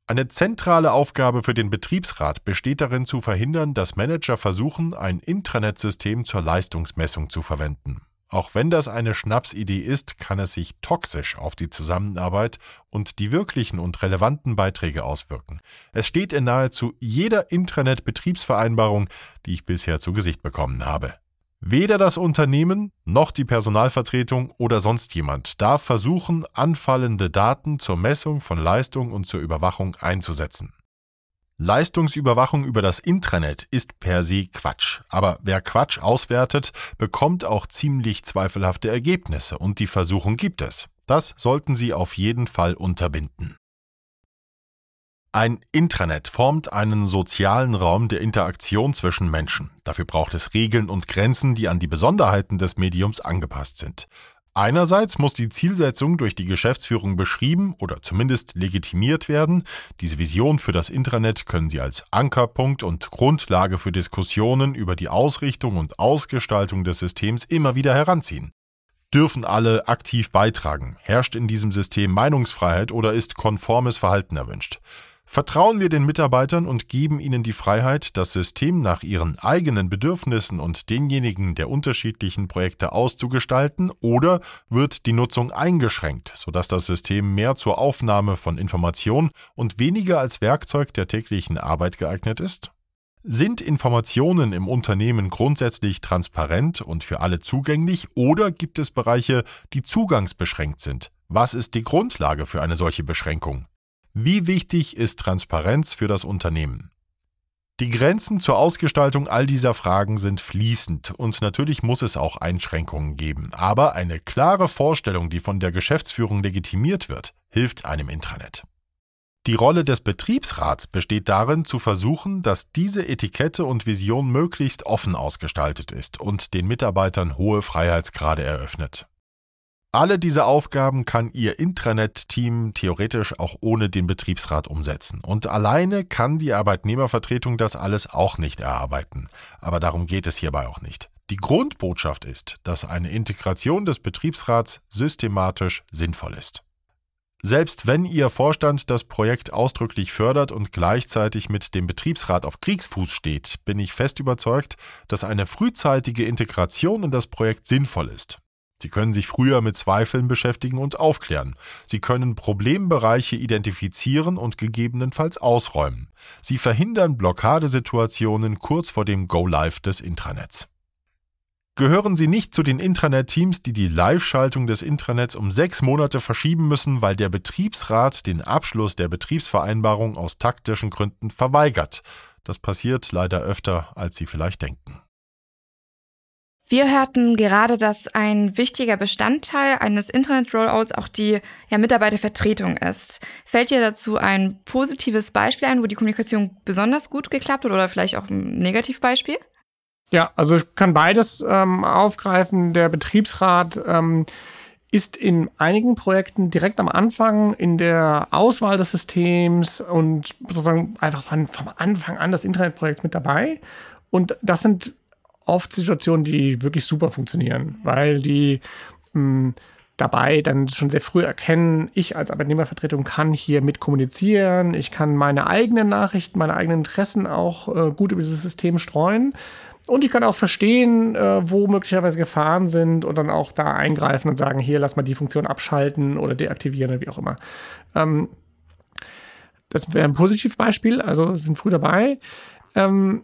Eine zentrale Aufgabe für den Betriebsrat besteht darin zu verhindern, dass Manager versuchen, ein Intranet-System zur Leistungsmessung zu verwenden. Auch wenn das eine Schnapsidee ist, kann es sich toxisch auf die Zusammenarbeit und die wirklichen und relevanten Beiträge auswirken. Es steht in nahezu jeder Intranet-Betriebsvereinbarung, die ich bisher zu Gesicht bekommen habe. Weder das Unternehmen noch die Personalvertretung oder sonst jemand darf versuchen, anfallende Daten zur Messung von Leistung und zur Überwachung einzusetzen. Leistungsüberwachung über das Intranet ist per se Quatsch, aber wer Quatsch auswertet, bekommt auch ziemlich zweifelhafte Ergebnisse und die Versuchung gibt es. Das sollten Sie auf jeden Fall unterbinden. Ein Intranet formt einen sozialen Raum der Interaktion zwischen Menschen. Dafür braucht es Regeln und Grenzen, die an die Besonderheiten des Mediums angepasst sind. Einerseits muss die Zielsetzung durch die Geschäftsführung beschrieben oder zumindest legitimiert werden. Diese Vision für das Intranet können Sie als Ankerpunkt und Grundlage für Diskussionen über die Ausrichtung und Ausgestaltung des Systems immer wieder heranziehen. Dürfen alle aktiv beitragen? Herrscht in diesem System Meinungsfreiheit oder ist konformes Verhalten erwünscht? Vertrauen wir den Mitarbeitern und geben ihnen die Freiheit, das System nach ihren eigenen Bedürfnissen und denjenigen der unterschiedlichen Projekte auszugestalten, oder wird die Nutzung eingeschränkt, sodass das System mehr zur Aufnahme von Informationen und weniger als Werkzeug der täglichen Arbeit geeignet ist? Sind Informationen im Unternehmen grundsätzlich transparent und für alle zugänglich oder gibt es Bereiche, die zugangsbeschränkt sind? Was ist die Grundlage für eine solche Beschränkung? Wie wichtig ist Transparenz für das Unternehmen? Die Grenzen zur Ausgestaltung all dieser Fragen sind fließend und natürlich muss es auch Einschränkungen geben, aber eine klare Vorstellung, die von der Geschäftsführung legitimiert wird, hilft einem Intranet. Die Rolle des Betriebsrats besteht darin, zu versuchen, dass diese Etikette und Vision möglichst offen ausgestaltet ist und den Mitarbeitern hohe Freiheitsgrade eröffnet. Alle diese Aufgaben kann Ihr Intranet-Team theoretisch auch ohne den Betriebsrat umsetzen. Und alleine kann die Arbeitnehmervertretung das alles auch nicht erarbeiten. Aber darum geht es hierbei auch nicht. Die Grundbotschaft ist, dass eine Integration des Betriebsrats systematisch sinnvoll ist. Selbst wenn Ihr Vorstand das Projekt ausdrücklich fördert und gleichzeitig mit dem Betriebsrat auf Kriegsfuß steht, bin ich fest überzeugt, dass eine frühzeitige Integration in das Projekt sinnvoll ist. Sie können sich früher mit Zweifeln beschäftigen und aufklären. Sie können Problembereiche identifizieren und gegebenenfalls ausräumen. Sie verhindern Blockadesituationen kurz vor dem Go-Live des Intranets. Gehören Sie nicht zu den Intranet-Teams, die die Live-Schaltung des Intranets um sechs Monate verschieben müssen, weil der Betriebsrat den Abschluss der Betriebsvereinbarung aus taktischen Gründen verweigert. Das passiert leider öfter, als Sie vielleicht denken. Wir hörten gerade, dass ein wichtiger Bestandteil eines Internet-Rollouts auch die ja, Mitarbeitervertretung ist. Fällt dir dazu ein positives Beispiel ein, wo die Kommunikation besonders gut geklappt hat oder vielleicht auch ein Negativbeispiel? Ja, also ich kann beides ähm, aufgreifen. Der Betriebsrat ähm, ist in einigen Projekten direkt am Anfang in der Auswahl des Systems und sozusagen einfach von, vom Anfang an des Internetprojekts mit dabei. Und das sind oft Situationen, die wirklich super funktionieren, weil die mh, hm, dabei dann schon sehr früh erkennen, ich als Arbeitnehmervertretung kann hier mit kommunizieren, ich kann meine eigenen Nachrichten, meine eigenen Interessen auch äh, gut über dieses System streuen. Und ich kann auch verstehen, äh, wo möglicherweise Gefahren sind und dann auch da eingreifen und sagen, hier, lass mal die Funktion abschalten oder deaktivieren oder wie auch immer. Ähm, das wäre ein Positivbeispiel, also sind früh dabei. Ähm,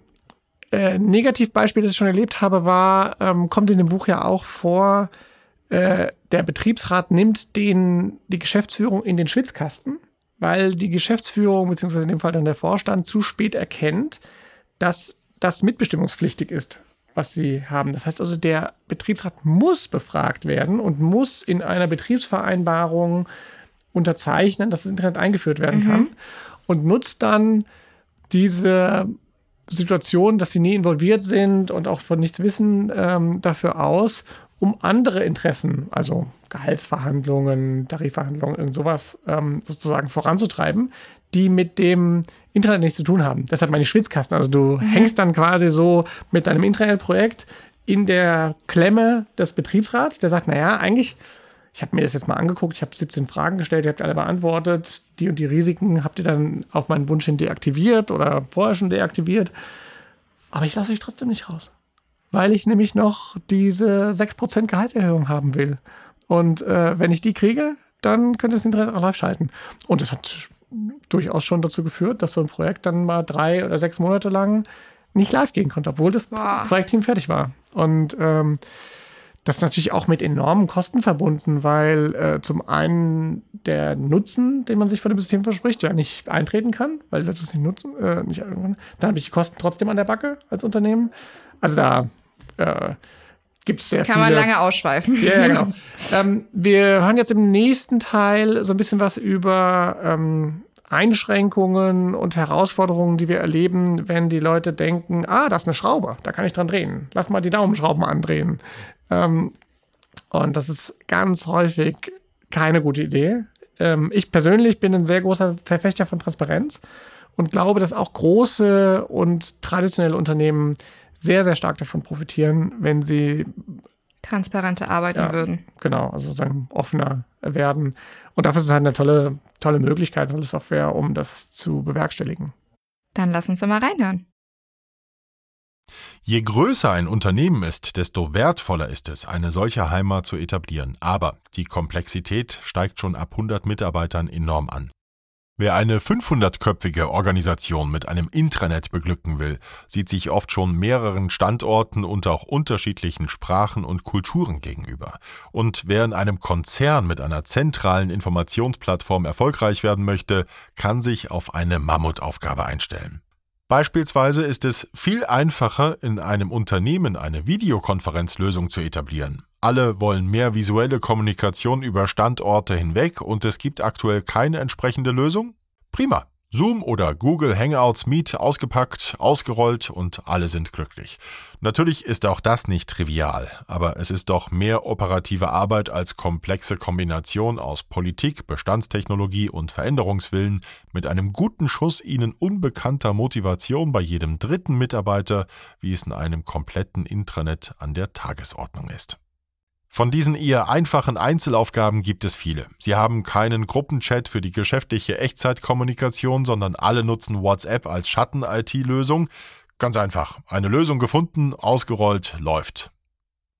äh, Negativbeispiel, das ich schon erlebt habe, war, ähm, kommt in dem Buch ja auch vor, äh, der Betriebsrat nimmt den, die Geschäftsführung in den Schwitzkasten, weil die Geschäftsführung, beziehungsweise in dem Fall dann der Vorstand, zu spät erkennt, dass das mitbestimmungspflichtig ist, was sie haben. Das heißt also, der Betriebsrat muss befragt werden und muss in einer Betriebsvereinbarung unterzeichnen, dass das Internet eingeführt werden mhm. kann und nutzt dann diese Situation, dass sie nie involviert sind und auch von nichts wissen, ähm, dafür aus, um andere Interessen, also Gehaltsverhandlungen, Tarifverhandlungen, irgend sowas ähm, sozusagen voranzutreiben, die mit dem Internet nichts zu tun haben. Deshalb meine Schwitzkasten. Also du mhm. hängst dann quasi so mit deinem Internetprojekt in der Klemme des Betriebsrats, der sagt, naja, eigentlich, ich habe mir das jetzt mal angeguckt, ich habe 17 Fragen gestellt, ihr habt alle beantwortet, die und die Risiken habt ihr dann auf meinen Wunsch hin deaktiviert oder vorher schon deaktiviert. Aber ich lasse euch trotzdem nicht raus. Weil ich nämlich noch diese 6% Gehaltserhöhung haben will. Und äh, wenn ich die kriege, dann könnte das Internet auch live schalten. Und das hat durchaus schon dazu geführt, dass so ein Projekt dann mal drei oder sechs Monate lang nicht live gehen konnte, obwohl das Boah. Projektteam fertig war. Und ähm, das ist natürlich auch mit enormen Kosten verbunden, weil äh, zum einen der Nutzen, den man sich von dem System verspricht, ja nicht eintreten kann, weil Leute es nicht nutzen, äh, nicht Dann habe ich die Kosten trotzdem an der Backe als Unternehmen. Also da äh, gibt es sehr Kann viele. man lange ausschweifen. Ja, ja genau. ähm, wir hören jetzt im nächsten Teil so ein bisschen was über ähm, Einschränkungen und Herausforderungen, die wir erleben, wenn die Leute denken, ah, das ist eine Schraube, da kann ich dran drehen. Lass mal die Daumenschrauben andrehen. Ähm, und das ist ganz häufig keine gute Idee. Ähm, ich persönlich bin ein sehr großer Verfechter von Transparenz und glaube, dass auch große und traditionelle Unternehmen sehr, sehr stark davon profitieren, wenn sie transparenter arbeiten ja, würden. Genau, also sozusagen offener werden. Und dafür ist es halt eine tolle, tolle Möglichkeit, tolle Software, um das zu bewerkstelligen. Dann lass uns mal reinhören. Je größer ein Unternehmen ist, desto wertvoller ist es, eine solche Heimat zu etablieren. Aber die Komplexität steigt schon ab 100 Mitarbeitern enorm an. Wer eine 500-köpfige Organisation mit einem Intranet beglücken will, sieht sich oft schon mehreren Standorten und auch unterschiedlichen Sprachen und Kulturen gegenüber. Und wer in einem Konzern mit einer zentralen Informationsplattform erfolgreich werden möchte, kann sich auf eine Mammutaufgabe einstellen. Beispielsweise ist es viel einfacher, in einem Unternehmen eine Videokonferenzlösung zu etablieren. Alle wollen mehr visuelle Kommunikation über Standorte hinweg und es gibt aktuell keine entsprechende Lösung? Prima. Zoom oder Google Hangouts Meet ausgepackt, ausgerollt und alle sind glücklich. Natürlich ist auch das nicht trivial, aber es ist doch mehr operative Arbeit als komplexe Kombination aus Politik, Bestandstechnologie und Veränderungswillen mit einem guten Schuss ihnen unbekannter Motivation bei jedem dritten Mitarbeiter, wie es in einem kompletten Intranet an der Tagesordnung ist. Von diesen eher einfachen Einzelaufgaben gibt es viele. Sie haben keinen Gruppenchat für die geschäftliche Echtzeitkommunikation, sondern alle nutzen WhatsApp als Schatten-IT-Lösung. Ganz einfach. Eine Lösung gefunden, ausgerollt, läuft.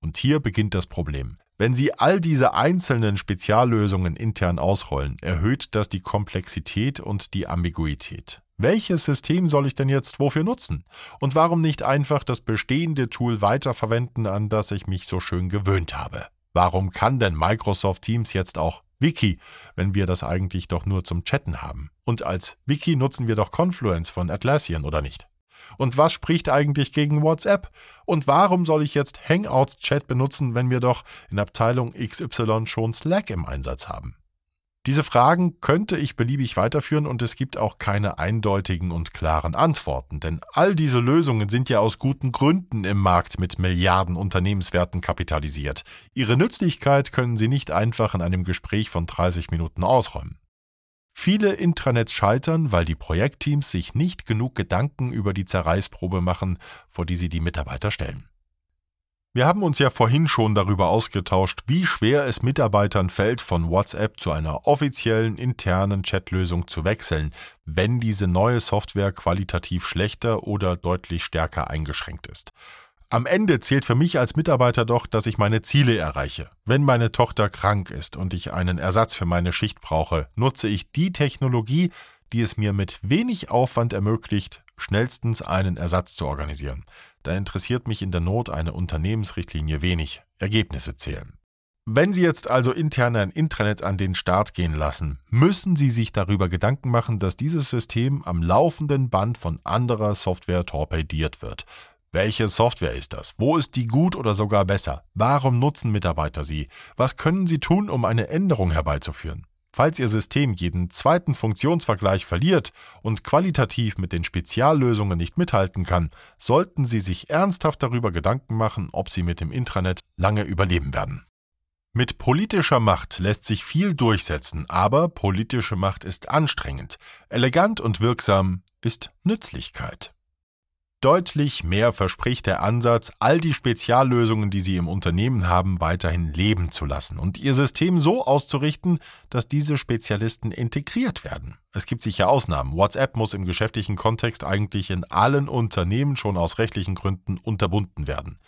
Und hier beginnt das Problem. Wenn Sie all diese einzelnen Speziallösungen intern ausrollen, erhöht das die Komplexität und die Ambiguität. Welches System soll ich denn jetzt wofür nutzen? Und warum nicht einfach das bestehende Tool weiterverwenden, an das ich mich so schön gewöhnt habe? Warum kann denn Microsoft Teams jetzt auch Wiki, wenn wir das eigentlich doch nur zum Chatten haben? Und als Wiki nutzen wir doch Confluence von Atlassian, oder nicht? Und was spricht eigentlich gegen WhatsApp? Und warum soll ich jetzt Hangouts Chat benutzen, wenn wir doch in Abteilung XY schon Slack im Einsatz haben? Diese Fragen könnte ich beliebig weiterführen und es gibt auch keine eindeutigen und klaren Antworten, denn all diese Lösungen sind ja aus guten Gründen im Markt mit Milliarden Unternehmenswerten kapitalisiert. Ihre Nützlichkeit können Sie nicht einfach in einem Gespräch von 30 Minuten ausräumen. Viele Intranets scheitern, weil die Projektteams sich nicht genug Gedanken über die Zerreißprobe machen, vor die sie die Mitarbeiter stellen. Wir haben uns ja vorhin schon darüber ausgetauscht, wie schwer es Mitarbeitern fällt, von WhatsApp zu einer offiziellen internen Chatlösung zu wechseln, wenn diese neue Software qualitativ schlechter oder deutlich stärker eingeschränkt ist. Am Ende zählt für mich als Mitarbeiter doch, dass ich meine Ziele erreiche. Wenn meine Tochter krank ist und ich einen Ersatz für meine Schicht brauche, nutze ich die Technologie, die es mir mit wenig Aufwand ermöglicht, schnellstens einen Ersatz zu organisieren. Da interessiert mich in der Not eine Unternehmensrichtlinie wenig. Ergebnisse zählen. Wenn Sie jetzt also intern ein Intranet an den Start gehen lassen, müssen Sie sich darüber Gedanken machen, dass dieses System am laufenden Band von anderer Software torpediert wird. Welche Software ist das? Wo ist die gut oder sogar besser? Warum nutzen Mitarbeiter sie? Was können sie tun, um eine Änderung herbeizuführen? Falls Ihr System jeden zweiten Funktionsvergleich verliert und qualitativ mit den Speziallösungen nicht mithalten kann, sollten Sie sich ernsthaft darüber Gedanken machen, ob Sie mit dem Intranet lange überleben werden. Mit politischer Macht lässt sich viel durchsetzen, aber politische Macht ist anstrengend. Elegant und wirksam ist Nützlichkeit. Deutlich mehr verspricht der Ansatz, all die Speziallösungen, die Sie im Unternehmen haben, weiterhin leben zu lassen und Ihr System so auszurichten, dass diese Spezialisten integriert werden. Es gibt sicher Ausnahmen. WhatsApp muss im geschäftlichen Kontext eigentlich in allen Unternehmen schon aus rechtlichen Gründen unterbunden werden.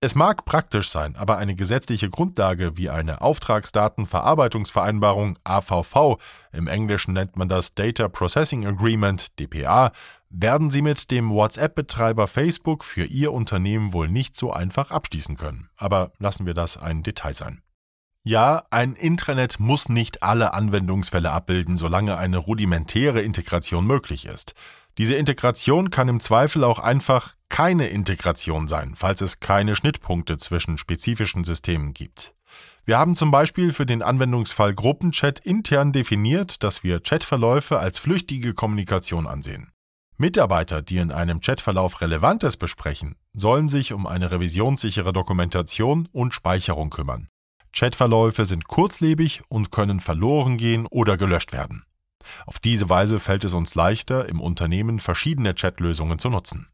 Es mag praktisch sein, aber eine gesetzliche Grundlage wie eine Auftragsdatenverarbeitungsvereinbarung AVV, im Englischen nennt man das Data Processing Agreement DPA, werden Sie mit dem WhatsApp-Betreiber Facebook für Ihr Unternehmen wohl nicht so einfach abschließen können. Aber lassen wir das ein Detail sein. Ja, ein Intranet muss nicht alle Anwendungsfälle abbilden, solange eine rudimentäre Integration möglich ist. Diese Integration kann im Zweifel auch einfach keine Integration sein, falls es keine Schnittpunkte zwischen spezifischen Systemen gibt. Wir haben zum Beispiel für den Anwendungsfall Gruppenchat intern definiert, dass wir Chatverläufe als flüchtige Kommunikation ansehen. Mitarbeiter, die in einem Chatverlauf Relevantes besprechen, sollen sich um eine revisionssichere Dokumentation und Speicherung kümmern. Chatverläufe sind kurzlebig und können verloren gehen oder gelöscht werden. Auf diese Weise fällt es uns leichter, im Unternehmen verschiedene Chatlösungen zu nutzen.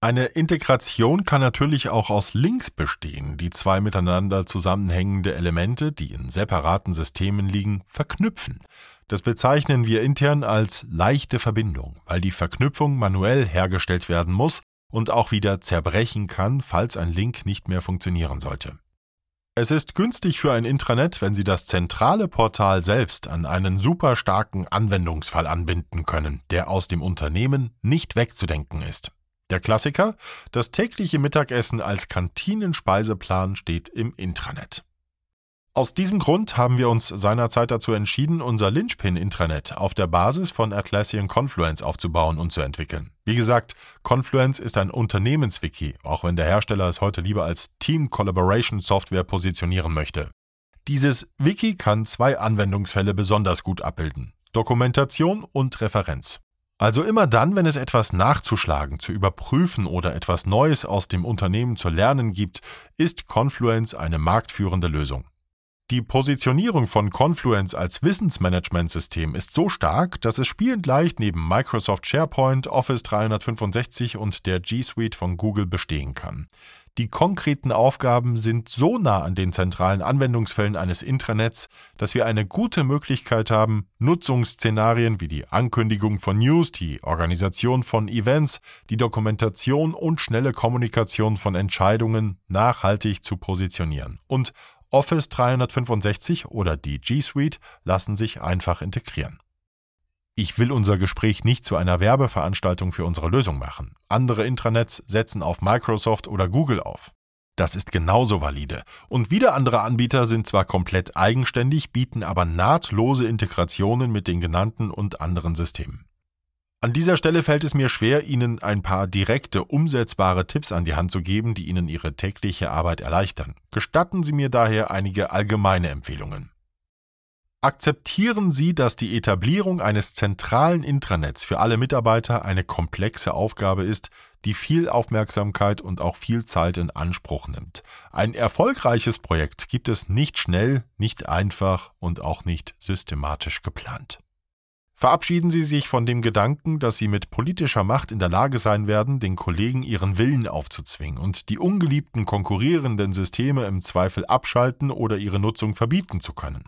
Eine Integration kann natürlich auch aus Links bestehen, die zwei miteinander zusammenhängende Elemente, die in separaten Systemen liegen, verknüpfen. Das bezeichnen wir intern als leichte Verbindung, weil die Verknüpfung manuell hergestellt werden muss und auch wieder zerbrechen kann, falls ein Link nicht mehr funktionieren sollte. Es ist günstig für ein Intranet, wenn Sie das zentrale Portal selbst an einen super starken Anwendungsfall anbinden können, der aus dem Unternehmen nicht wegzudenken ist. Der Klassiker, das tägliche Mittagessen als Kantinenspeiseplan steht im Intranet. Aus diesem Grund haben wir uns seinerzeit dazu entschieden, unser Linchpin-Intranet auf der Basis von Atlassian Confluence aufzubauen und zu entwickeln. Wie gesagt, Confluence ist ein Unternehmenswiki, auch wenn der Hersteller es heute lieber als Team Collaboration Software positionieren möchte. Dieses Wiki kann zwei Anwendungsfälle besonders gut abbilden: Dokumentation und Referenz. Also immer dann, wenn es etwas nachzuschlagen, zu überprüfen oder etwas Neues aus dem Unternehmen zu lernen gibt, ist Confluence eine marktführende Lösung. Die Positionierung von Confluence als Wissensmanagementsystem ist so stark, dass es spielend leicht neben Microsoft SharePoint, Office 365 und der G Suite von Google bestehen kann. Die konkreten Aufgaben sind so nah an den zentralen Anwendungsfällen eines Intranets, dass wir eine gute Möglichkeit haben, Nutzungsszenarien wie die Ankündigung von News, die Organisation von Events, die Dokumentation und schnelle Kommunikation von Entscheidungen nachhaltig zu positionieren und Office 365 oder die G Suite lassen sich einfach integrieren. Ich will unser Gespräch nicht zu einer Werbeveranstaltung für unsere Lösung machen. Andere Intranets setzen auf Microsoft oder Google auf. Das ist genauso valide. Und wieder andere Anbieter sind zwar komplett eigenständig, bieten aber nahtlose Integrationen mit den genannten und anderen Systemen. An dieser Stelle fällt es mir schwer, Ihnen ein paar direkte, umsetzbare Tipps an die Hand zu geben, die Ihnen Ihre tägliche Arbeit erleichtern. Gestatten Sie mir daher einige allgemeine Empfehlungen. Akzeptieren Sie, dass die Etablierung eines zentralen Intranets für alle Mitarbeiter eine komplexe Aufgabe ist, die viel Aufmerksamkeit und auch viel Zeit in Anspruch nimmt. Ein erfolgreiches Projekt gibt es nicht schnell, nicht einfach und auch nicht systematisch geplant. Verabschieden Sie sich von dem Gedanken, dass Sie mit politischer Macht in der Lage sein werden, den Kollegen ihren Willen aufzuzwingen und die ungeliebten konkurrierenden Systeme im Zweifel abschalten oder ihre Nutzung verbieten zu können.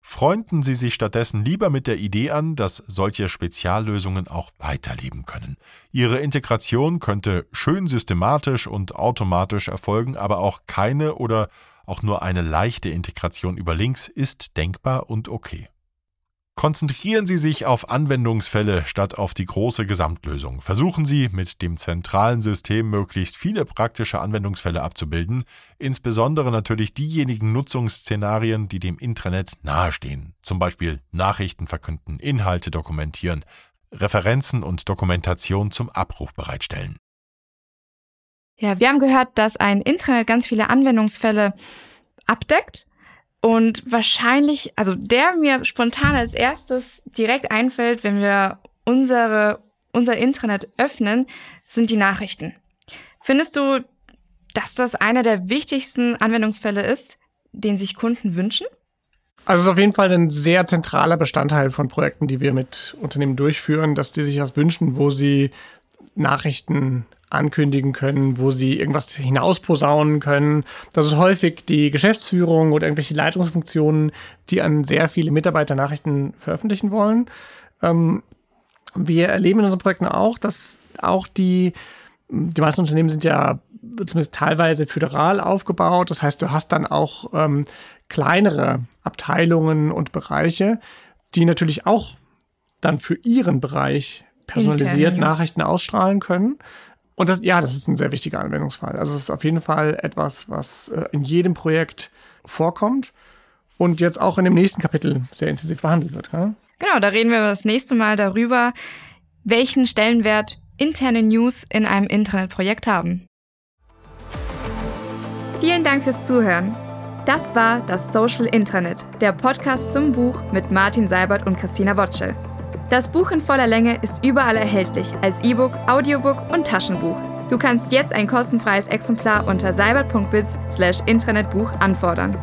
Freunden Sie sich stattdessen lieber mit der Idee an, dass solche Speziallösungen auch weiterleben können. Ihre Integration könnte schön systematisch und automatisch erfolgen, aber auch keine oder auch nur eine leichte Integration über Links ist denkbar und okay. Konzentrieren Sie sich auf Anwendungsfälle statt auf die große Gesamtlösung. Versuchen Sie, mit dem zentralen System möglichst viele praktische Anwendungsfälle abzubilden, insbesondere natürlich diejenigen Nutzungsszenarien, die dem Intranet nahestehen, zum Beispiel Nachrichten verkünden, Inhalte dokumentieren, Referenzen und Dokumentation zum Abruf bereitstellen. Ja, wir haben gehört, dass ein Intranet ganz viele Anwendungsfälle abdeckt und wahrscheinlich, also der mir spontan als erstes direkt einfällt, wenn wir unsere, unser Intranet öffnen, sind die Nachrichten. Findest du, dass das einer der wichtigsten Anwendungsfälle ist? den sich Kunden wünschen? Also es ist auf jeden Fall ein sehr zentraler Bestandteil von Projekten, die wir mit Unternehmen durchführen, dass die sich das wünschen, wo sie Nachrichten ankündigen können, wo sie irgendwas hinausposaunen können. Das ist häufig die Geschäftsführung oder irgendwelche Leitungsfunktionen, die an sehr viele Mitarbeiter Nachrichten veröffentlichen wollen. Ähm, wir erleben in unseren Projekten auch, dass auch die, die meisten Unternehmen sind ja zumindest teilweise föderal aufgebaut. Das heißt, du hast dann auch ähm, kleinere Abteilungen und Bereiche, die natürlich auch dann für ihren Bereich personalisiert Nachrichten ausstrahlen können. Und das, ja, das ist ein sehr wichtiger Anwendungsfall. Also es ist auf jeden Fall etwas, was äh, in jedem Projekt vorkommt und jetzt auch in dem nächsten Kapitel sehr intensiv behandelt wird. Ja? Genau, da reden wir das nächste Mal darüber, welchen Stellenwert interne News in einem Internetprojekt haben. Vielen Dank fürs Zuhören. Das war das Social Intranet, der Podcast zum Buch mit Martin Seibert und Christina Wotschel. Das Buch in voller Länge ist überall erhältlich als E-Book, Audiobook und Taschenbuch. Du kannst jetzt ein kostenfreies Exemplar unter seibert.biz/intranetbuch anfordern.